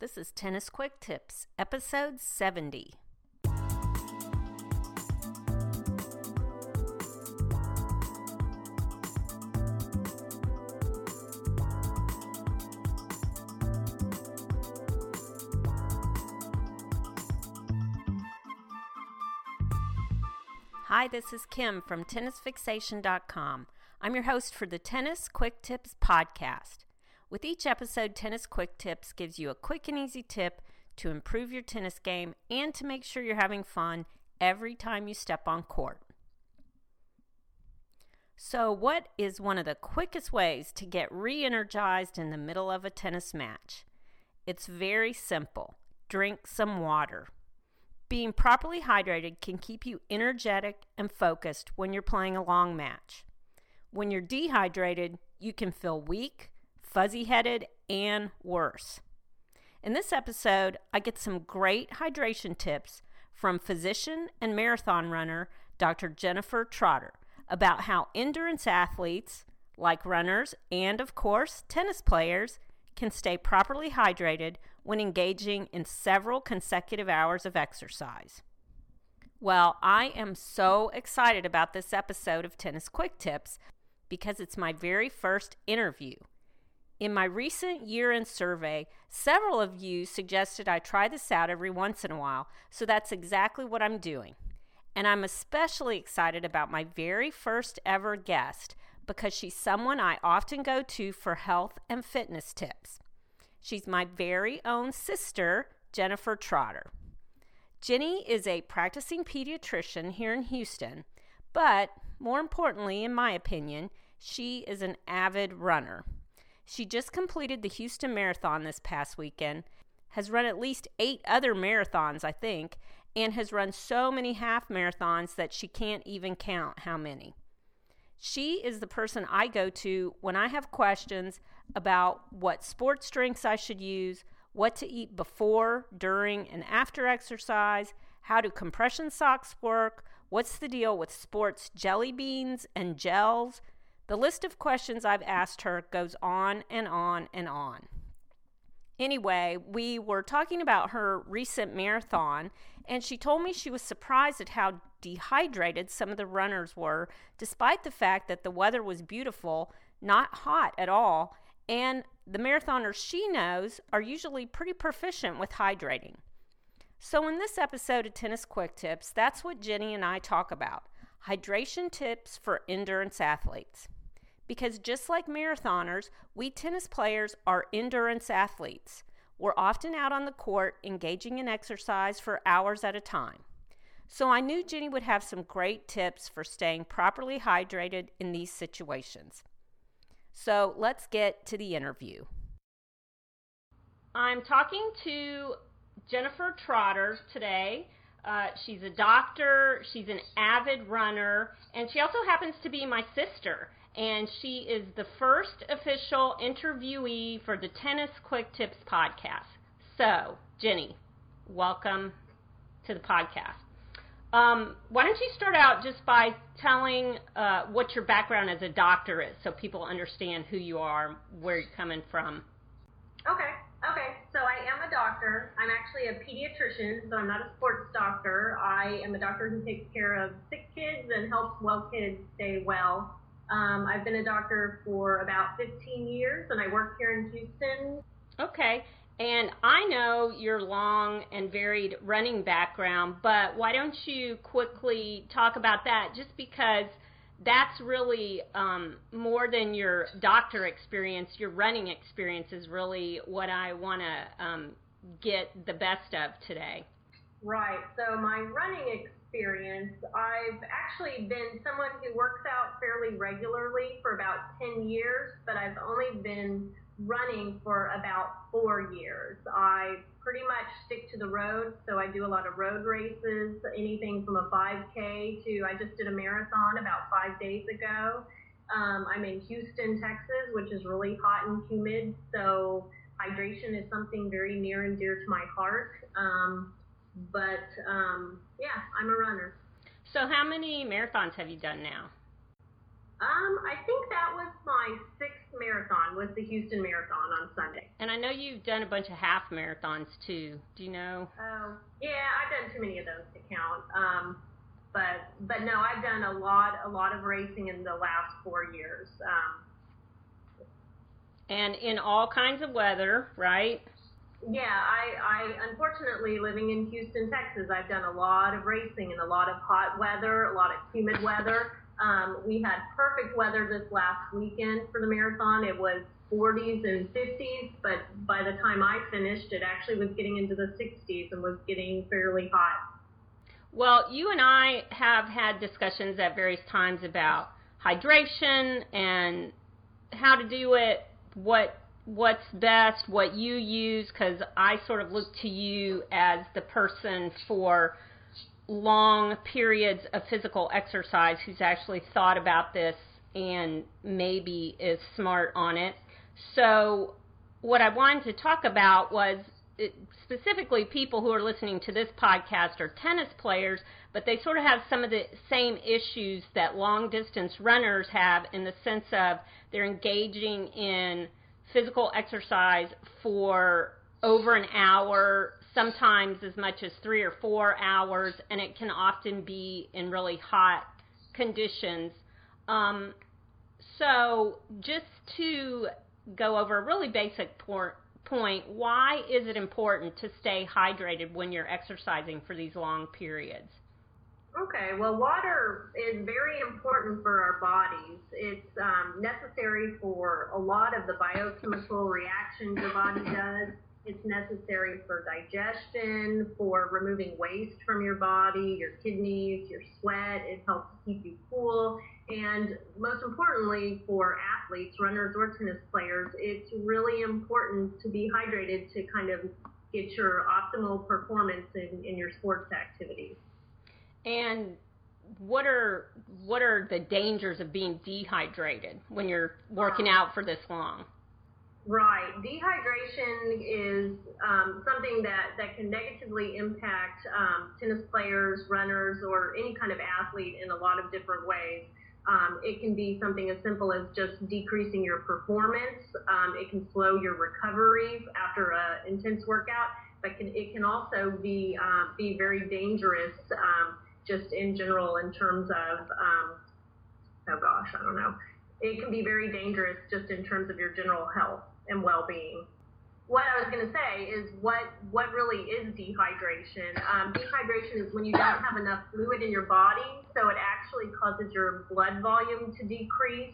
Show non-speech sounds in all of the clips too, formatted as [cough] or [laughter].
This is Tennis Quick Tips, episode 70. Hi, this is Kim from TennisFixation.com. I'm your host for the Tennis Quick Tips podcast. With each episode, Tennis Quick Tips gives you a quick and easy tip to improve your tennis game and to make sure you're having fun every time you step on court. So, what is one of the quickest ways to get re energized in the middle of a tennis match? It's very simple drink some water. Being properly hydrated can keep you energetic and focused when you're playing a long match. When you're dehydrated, you can feel weak, fuzzy headed, and worse. In this episode, I get some great hydration tips from physician and marathon runner Dr. Jennifer Trotter about how endurance athletes, like runners and, of course, tennis players, can stay properly hydrated when engaging in several consecutive hours of exercise. Well, I am so excited about this episode of Tennis Quick Tips because it's my very first interview. In my recent year end survey, several of you suggested I try this out every once in a while, so that's exactly what I'm doing. And I'm especially excited about my very first ever guest because she's someone I often go to for health and fitness tips. She's my very own sister, Jennifer Trotter. Jenny is a practicing pediatrician here in Houston, but more importantly, in my opinion, she is an avid runner. She just completed the Houston Marathon this past weekend, has run at least eight other marathons, I think, and has run so many half marathons that she can't even count how many. She is the person I go to when I have questions about what sports drinks I should use, what to eat before, during, and after exercise, how do compression socks work, what's the deal with sports jelly beans and gels, the list of questions I've asked her goes on and on and on. Anyway, we were talking about her recent marathon, and she told me she was surprised at how dehydrated some of the runners were, despite the fact that the weather was beautiful, not hot at all, and the marathoners she knows are usually pretty proficient with hydrating. So, in this episode of Tennis Quick Tips, that's what Jenny and I talk about hydration tips for endurance athletes because just like marathoners, we tennis players are endurance athletes. We're often out on the court engaging in exercise for hours at a time. So I knew Jenny would have some great tips for staying properly hydrated in these situations. So let's get to the interview. I'm talking to Jennifer Trotter today. Uh, she's a doctor, she's an avid runner, and she also happens to be my sister and she is the first official interviewee for the Tennis Quick Tips podcast. So, Jenny, welcome to the podcast. Um, why don't you start out just by telling uh, what your background as a doctor is so people understand who you are, where you're coming from? Okay. Okay, so I am a doctor. I'm actually a pediatrician, so I'm not a sports doctor. I am a doctor who takes care of sick kids and helps well kids stay well. Um, I've been a doctor for about 15 years, and I work here in Houston. Okay. And I know your long and varied running background, but why don't you quickly talk about that just because that's really um, more than your doctor experience. Your running experience is really what I want to um, get the best of today. Right. So my running experience, I've actually been someone who works out fairly regularly for about 10 years, but I've only been running for about four years. I pretty much stick to the road, so I do a lot of road races, anything from a 5K to I just did a marathon about five days ago. Um, I'm in Houston, Texas, which is really hot and humid, so hydration is something very near and dear to my heart. Um, but um, yeah, I'm a runner. So, how many marathons have you done now? Um, I think that was my sixth marathon. Was the Houston Marathon on Sunday. And I know you've done a bunch of half marathons too. Do you know? Oh, yeah, I've done too many of those to count. Um, but but no, I've done a lot a lot of racing in the last four years. Um, and in all kinds of weather, right? Yeah, I, I unfortunately living in Houston, Texas, I've done a lot of racing in a lot of hot weather, a lot of humid weather. Um, we had perfect weather this last weekend for the marathon. It was 40s and 50s, but by the time I finished, it actually was getting into the 60s and was getting fairly hot. Well, you and I have had discussions at various times about hydration and how to do it, what what's best, what you use, because I sort of look to you as the person for long periods of physical exercise who's actually thought about this and maybe is smart on it. So, what I wanted to talk about was it, specifically people who are listening to this podcast are tennis players, but they sort of have some of the same issues that long distance runners have in the sense of they're engaging in physical exercise for over an hour, sometimes as much as three or four hours, and it can often be in really hot conditions. Um, so, just to go over a really basic por- point, why is it important to stay hydrated when you're exercising for these long periods? Okay, well, water is very important for our bodies. It's um, necessary for a lot of the biochemical reactions your body does. It's necessary for digestion, for removing waste from your body, your kidneys, your sweat. It helps keep you cool. And most importantly, for athletes, runners, or tennis players, it's really important to be hydrated to kind of get your optimal performance in, in your sports activities. And what are what are the dangers of being dehydrated when you're working out for this long? Right. Dehydration is um, something that, that can negatively impact um, tennis players, runners, or any kind of athlete in a lot of different ways. Um, it can be something as simple as just decreasing your performance. Um, it can slow your recovery after an intense workout, but can, it can also be uh, be very dangerous um, just in general in terms of, um, oh gosh, I don't know. It can be very dangerous just in terms of your general health and well-being. What I was going to say is what what really is dehydration. Um, dehydration is when you don't have enough fluid in your body, so it actually causes your blood volume to decrease.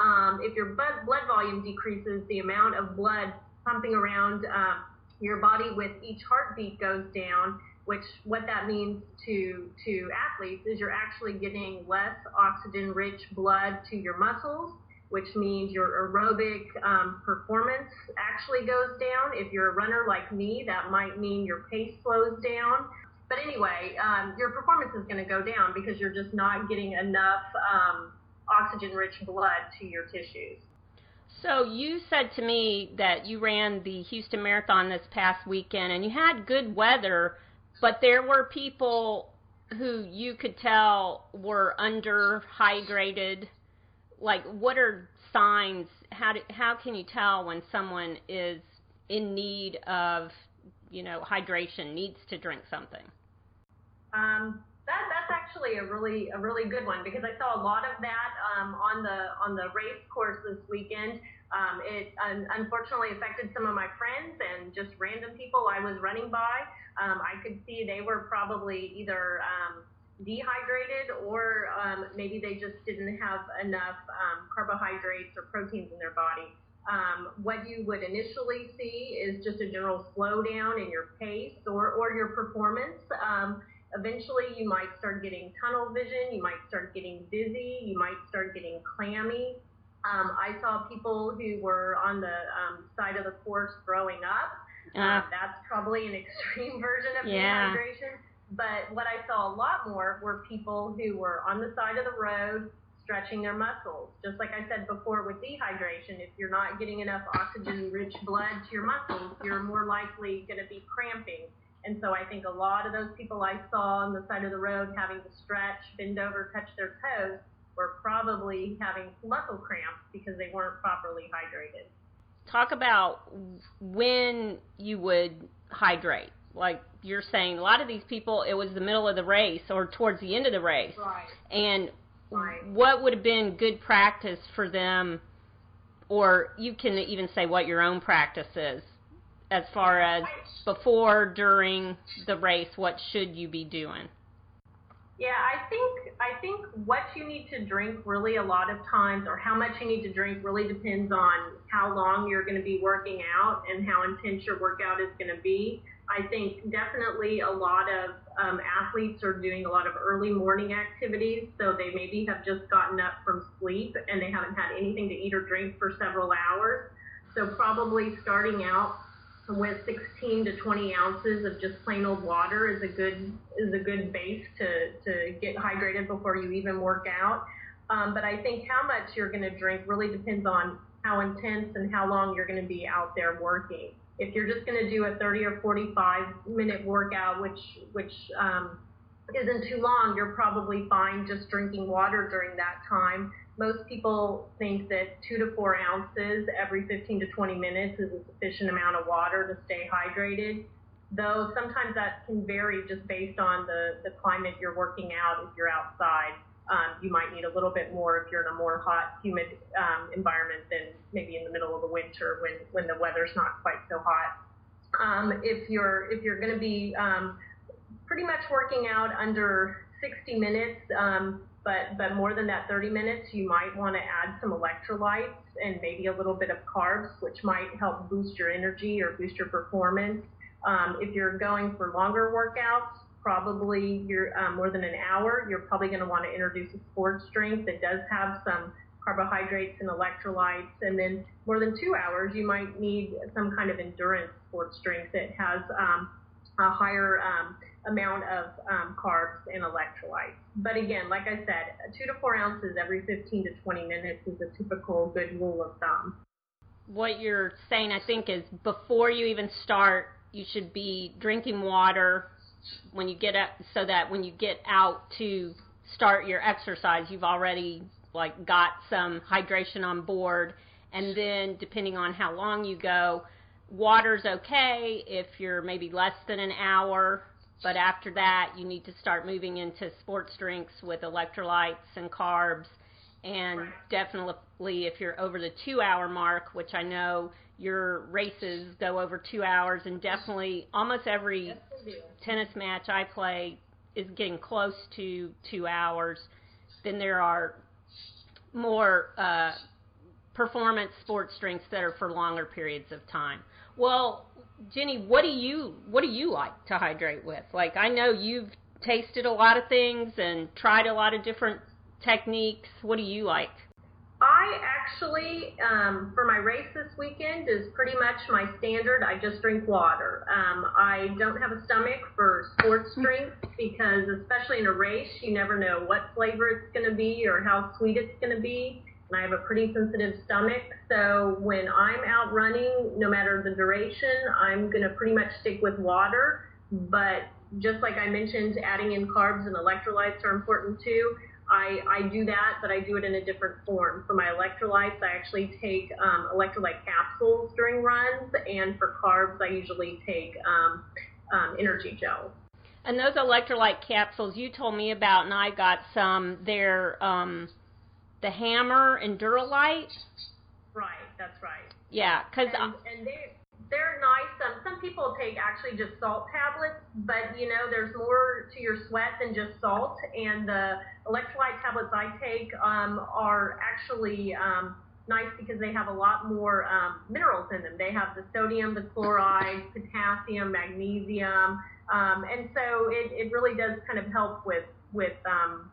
Um, if your blood blood volume decreases, the amount of blood pumping around uh, your body with each heartbeat goes down, which what that means to to athletes is you're actually getting less oxygen rich blood to your muscles which means your aerobic um, performance actually goes down. If you're a runner like me that might mean your pace slows down. But anyway um, your performance is going to go down because you're just not getting enough um, oxygen rich blood to your tissues. So you said to me that you ran the Houston Marathon this past weekend and you had good weather but there were people who you could tell were under underhydrated. Like, what are signs? How do, how can you tell when someone is in need of, you know, hydration, needs to drink something? Um, that that's actually a really a really good one because I saw a lot of that um, on the on the race course this weekend. Um, it un- unfortunately affected some of my friends just random people I was running by um, I could see they were probably either um, dehydrated or um, maybe they just didn't have enough um, carbohydrates or proteins in their body. Um, what you would initially see is just a general slowdown in your pace or, or your performance. Um, eventually, you might start getting tunnel vision, you might start getting dizzy, you might start getting clammy. Um, I saw people who were on the um, side of the course throwing up. Uh, that's probably an [laughs] extreme version of yeah. dehydration. But what I saw a lot more were people who were on the side of the road stretching their muscles. Just like I said before with dehydration, if you're not getting enough oxygen rich blood to your muscles, you're more likely going to be cramping. And so I think a lot of those people I saw on the side of the road having to stretch, bend over, touch their toes, were probably having muscle cramps because they weren't properly hydrated. Talk about when you would hydrate. Like you're saying, a lot of these people, it was the middle of the race or towards the end of the race. Right. And Right. what would have been good practice for them, or you can even say what your own practice is, as far as before, during the race, what should you be doing? Yeah, I think I think what you need to drink really a lot of times, or how much you need to drink, really depends on how long you're going to be working out and how intense your workout is going to be. I think definitely a lot of um, athletes are doing a lot of early morning activities, so they maybe have just gotten up from sleep and they haven't had anything to eat or drink for several hours. So probably starting out with 16 to 20 ounces of just plain old water is a good is a good base to to get hydrated before you even work out. Um, but I think how much you're going to drink really depends on how intense and how long you're going to be out there working. If you're just going to do a 30 or 45 minute workout, which which um, isn't too long, you're probably fine just drinking water during that time. Most people think that two to four ounces every 15 to 20 minutes is a sufficient amount of water to stay hydrated. Though sometimes that can vary just based on the, the climate you're working out. If you're outside, um, you might need a little bit more if you're in a more hot, humid um, environment than maybe in the middle of the winter when, when the weather's not quite so hot. Um, if you're if you're going to be um, pretty much working out under 60 minutes, um, but but more than that 30 minutes, you might want to add some electrolytes and maybe a little bit of carbs, which might help boost your energy or boost your performance. Um, if you're going for longer workouts, probably you're um, more than an hour, you're probably going to want to introduce a sports drink that does have some carbohydrates and electrolytes. And then more than two hours, you might need some kind of endurance sports drink that has um, a higher um, amount of um, carbs and electrolytes. But again, like I said, two to four ounces every 15 to 20 minutes is a typical good rule of thumb. What you're saying, I think, is before you even start, you should be drinking water when you get up, so that when you get out to start your exercise, you've already like got some hydration on board. And then, depending on how long you go, water's okay if you're maybe less than an hour but after that, you need to start moving into sports drinks with electrolytes and carbs. And Right. definitely, if you're over the two hour mark, which I know your races go over two hours, and definitely almost every Yes, tennis match I play is getting close to two hours, then there are more uh, performance sports drinks that are for longer periods of time. Well, Jenny, what do you what do you like to hydrate with? Like I know you've tasted a lot of things and tried a lot of different techniques. What do you like? I actually, um, for my race this weekend, is pretty much my standard. I just drink water. Um, I don't have a stomach for sports [laughs] drinks because, especially in a race, you never know what flavor it's going to be or how sweet it's going to be. I have a pretty sensitive stomach. So when I'm out running, no matter the duration, I'm going to pretty much stick with water. But just like I mentioned, adding in carbs and electrolytes are important too. I, I do that, but I do it in a different form. For my electrolytes, I actually take um, electrolyte capsules during runs, and for carbs, I usually take um, um, energy gels. And those electrolyte capsules you told me about, and I got some. They're um, the Hammer Endurolyte. Right, that's right. Yeah, because And, and they they're nice. Um, some people take actually just salt tablets, but you know there's more to your sweat than just salt. And the electrolyte tablets I take um, are actually um, nice because they have a lot more um, minerals in them. They have the sodium, the chloride, potassium, magnesium, um, and so it, it really does kind of help with with um,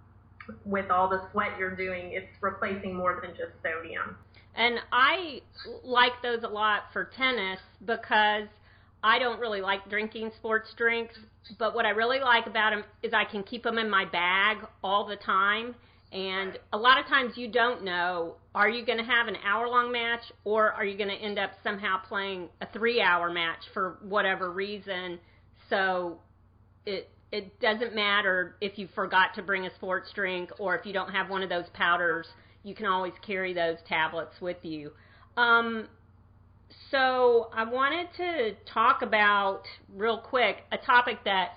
with all the sweat you're doing. It's replacing more than just sodium. And I like those a lot for tennis because I don't really like drinking sports drinks. But what I really like about them is I can keep them in my bag all the time. And a lot of times you don't know are you going to have an hour long match or are you going to end up somehow playing a three hour match for whatever reason. So it it doesn't matter if you forgot to bring a sports drink or if you don't have one of those powders. You can always carry those tablets with you. Um, so I wanted to talk about real quick a topic that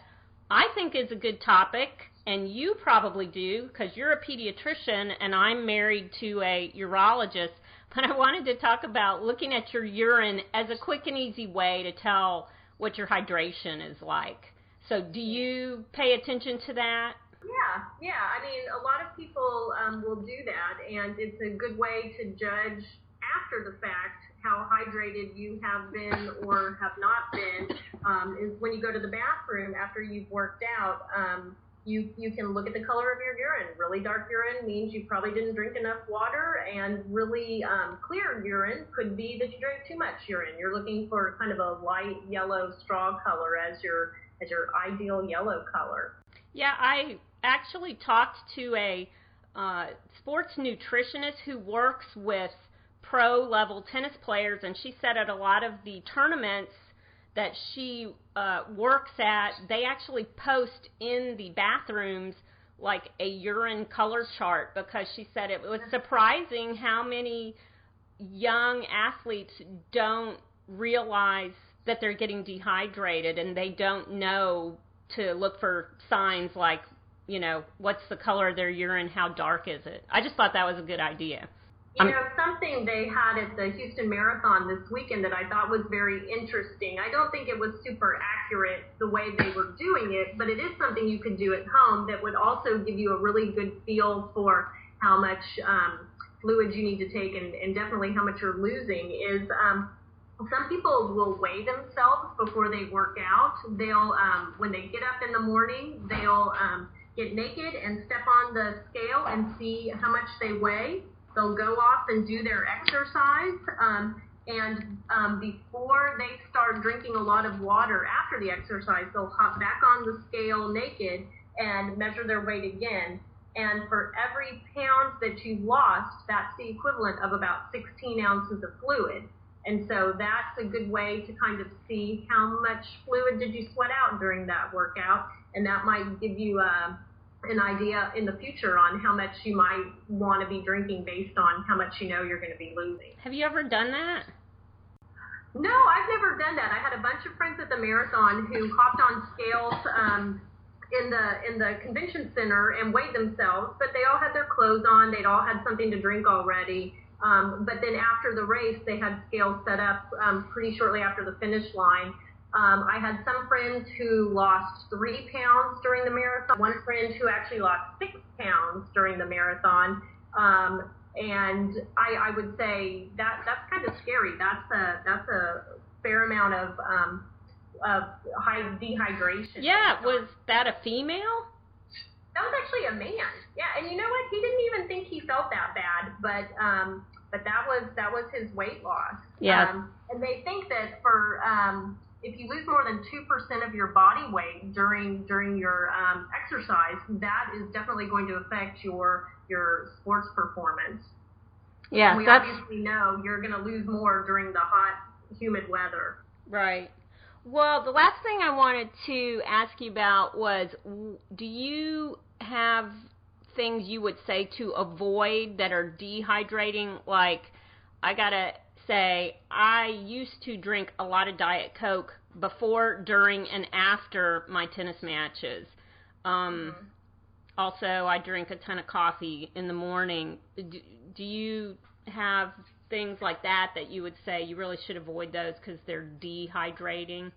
I think is a good topic, and you probably do because you're a pediatrician and I'm married to a urologist. But I wanted to talk about looking at your urine as a quick and easy way to tell what your hydration is like. So, do you pay attention to that? Yeah, yeah. I mean, a lot of people um, will do that, and it's a good way to judge after the fact how hydrated you have been or have not been. Um, is when you go to the bathroom after you've worked out. Um, you you can look at the color of your urine. Really dark urine means you probably didn't drink enough water, and really um, clear urine could be that you drank too much urine. You're looking for kind of a light yellow straw color as your as your ideal yellow color. Yeah, I actually talked to a uh, sports nutritionist who works with pro level tennis players, and she said at a lot of the tournaments that she uh, works at, they actually post in the bathrooms like a urine color chart because she said it was surprising how many young athletes don't realize that they're getting dehydrated and they don't know to look for signs like, you know, what's the color of their urine, how dark is it. I just thought that was a good idea. You know, something they had at the Houston Marathon this weekend that I thought was very interesting. I don't think it was super accurate the way they were doing it, but it is something you could do at home that would also give you a really good feel for how much um, fluid you need to take and, and definitely how much you're losing. Is um, some people will weigh themselves before they work out. They'll, um, when they get up in the morning, they'll um, get naked and step on the scale and see how much they weigh They'll go off and do their exercise. Um, and um, before they start drinking a lot of water after the exercise, they'll hop back on the scale naked and measure their weight again. And for every pound that you've lost, that's the equivalent of about 16 ounces of fluid. And so that's a good way to kind of see how much fluid did you sweat out during that workout. And that might give you a, an idea in the future on how much you might want to be drinking based on how much you know you're going to be losing. Have you ever done that? No, I've never done that. I had a bunch of friends at the marathon who hopped on scales um, in the in the convention center and weighed themselves, but they all had their clothes on. They'd all had something to drink already. Um, but then after the race, they had scales set up um, pretty shortly after the finish line um, I had some friends who lost three pounds during the marathon. One friend who actually lost six pounds during the marathon. Um, and I, I would say that that's kind of scary. That's a that's a fair amount of um, of high dehydration. Yeah, was that a female? That was actually a man. Yeah, and you know what? He didn't even think he felt that bad, but um, but that was that was his weight loss. Yeah. Um, and they think that for um, if you lose more than two percent of your body weight during during your um, exercise, that is definitely going to affect your your sports performance. Yeah, and we that's... obviously know you're going to lose more during the hot, humid weather. Right. Well, the last thing I wanted to ask you about was do you have things you would say to avoid that are dehydrating? Like, I got to say I used to drink a lot of Diet Coke before, during, and after my tennis matches. Um, mm-hmm. Also, I drink a ton of coffee in the morning. Do, do you have things like that that you would say you really should avoid those because they're dehydrating?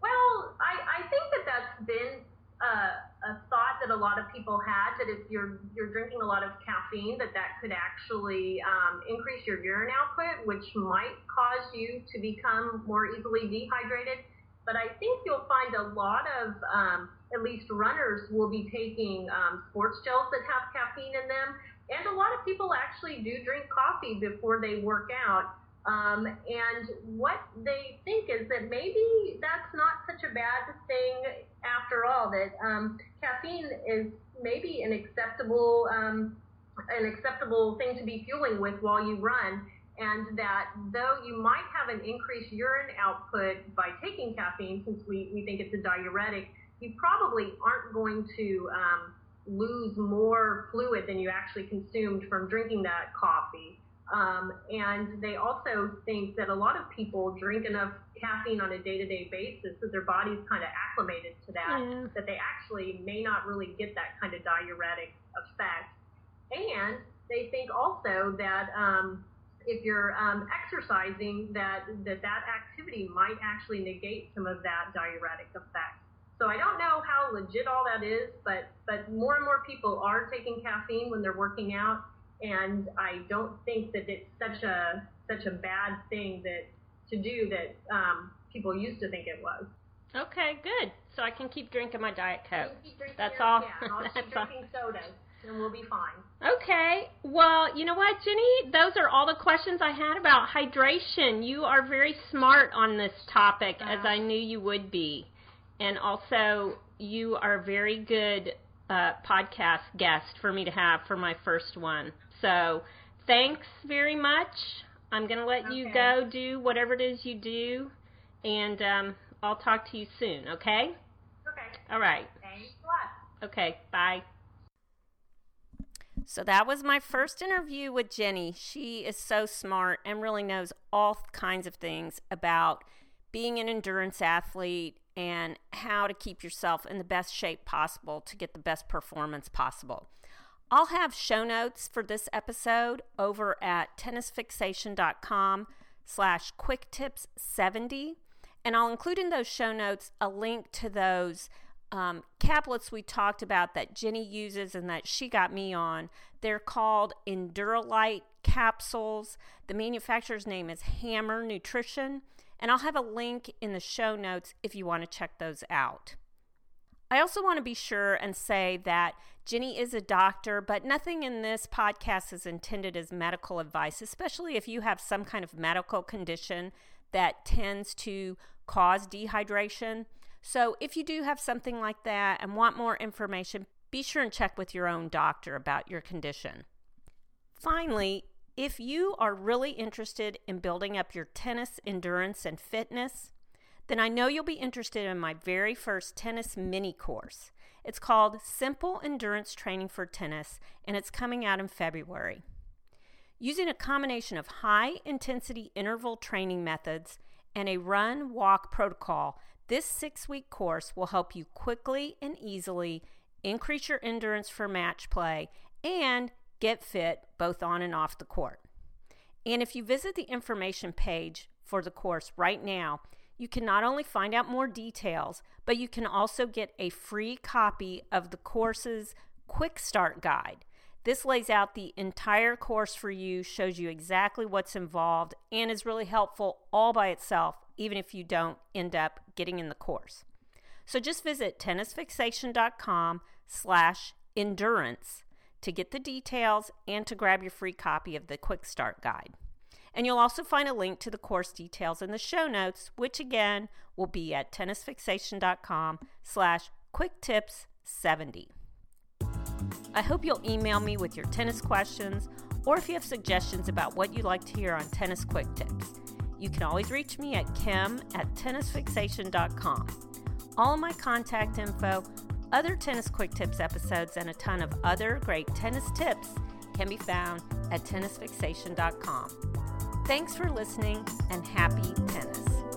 Well, I, I think that that's been uh, a thought that a lot of people had that if you're you're drinking a lot of caffeine, that that could actually um, increase your urine output, which might cause you to become more easily dehydrated. But I think you'll find a lot of um, at least runners will be taking um, sports gels that have caffeine in them, and a lot of people actually do drink coffee before they work out. Um, and what they think is that maybe that's not such a bad thing after all. That um, caffeine is maybe an acceptable um, an acceptable thing to be fueling with while you run, and that though you might have an increased urine output by taking caffeine, since we, we think it's a diuretic, you probably aren't going to um, lose more fluid than you actually consumed from drinking that coffee. Um, and they also think that a lot of people drink enough caffeine on a day-to-day basis that their body's kind of acclimated to that, yeah. that they actually may not really get that kind of diuretic effect. And they think also that um, if you're um, exercising, that, that that activity might actually negate some of that diuretic effect. So I don't know how legit all that is, but but more and more people are taking caffeine when they're working out, and I don't think that it's such a such a bad thing that to do that um, people used to think it was. Okay, good. So I can keep drinking my diet coke. That's your, all. Yeah, I'll [laughs] keep drinking sodas, and we'll be fine. Okay. Well, you know what, Jenny? Those are all the questions I had about hydration. You are very smart on this topic, uh, as I knew you would be and also you are a very good uh, podcast guest for me to have for my first one. So thanks very much. I'm going to let okay. you go do whatever it is you do, and um, I'll talk to you soon, okay? Okay. All right. Thanks a lot. Okay, bye. So that was my first interview with Jenny. She is so smart and really knows all kinds of things about being an endurance athlete and how to keep yourself in the best shape possible to get the best performance possible. I'll have show notes for this episode over at tennisfixation.com slash quicktips70 and I'll include in those show notes a link to those um, caplets we talked about that Jenny uses and that she got me on. They're called Endurolyte capsules. The manufacturer's name is Hammer Nutrition and I'll have a link in the show notes if you want to check those out. I also want to be sure and say that Jenny is a doctor, but nothing in this podcast is intended as medical advice, especially if you have some kind of medical condition that tends to cause dehydration. So, if you do have something like that and want more information, be sure and check with your own doctor about your condition. Finally, if you are really interested in building up your tennis endurance and fitness, then I know you'll be interested in my very first tennis mini course. It's called Simple Endurance Training for Tennis, and it's coming out in February. Using a combination of high intensity interval training methods and a run walk protocol, this six week course will help you quickly and easily increase your endurance for match play and get fit both on and off the court. And if you visit the information page for the course right now, you can not only find out more details, but you can also get a free copy of the course's quick start guide. This lays out the entire course for you, shows you exactly what's involved, and is really helpful all by itself, even if you don't end up getting in the course. So just visit tennisfixation.com slash endurance to get the details and to grab your free copy of the Quick Start Guide. And you'll also find a link to the course details in the show notes, which again will be at tennisfixation.com slash quicktips70. I hope you'll email me with your tennis questions or if you have suggestions about what you'd like to hear on Tennis Quick Tips. You can always reach me at kim at tennisfixation.com. All my contact info other Tennis Quick Tips episodes and a ton of other great tennis tips can be found at tennisfixation.com. Thanks for listening and happy tennis.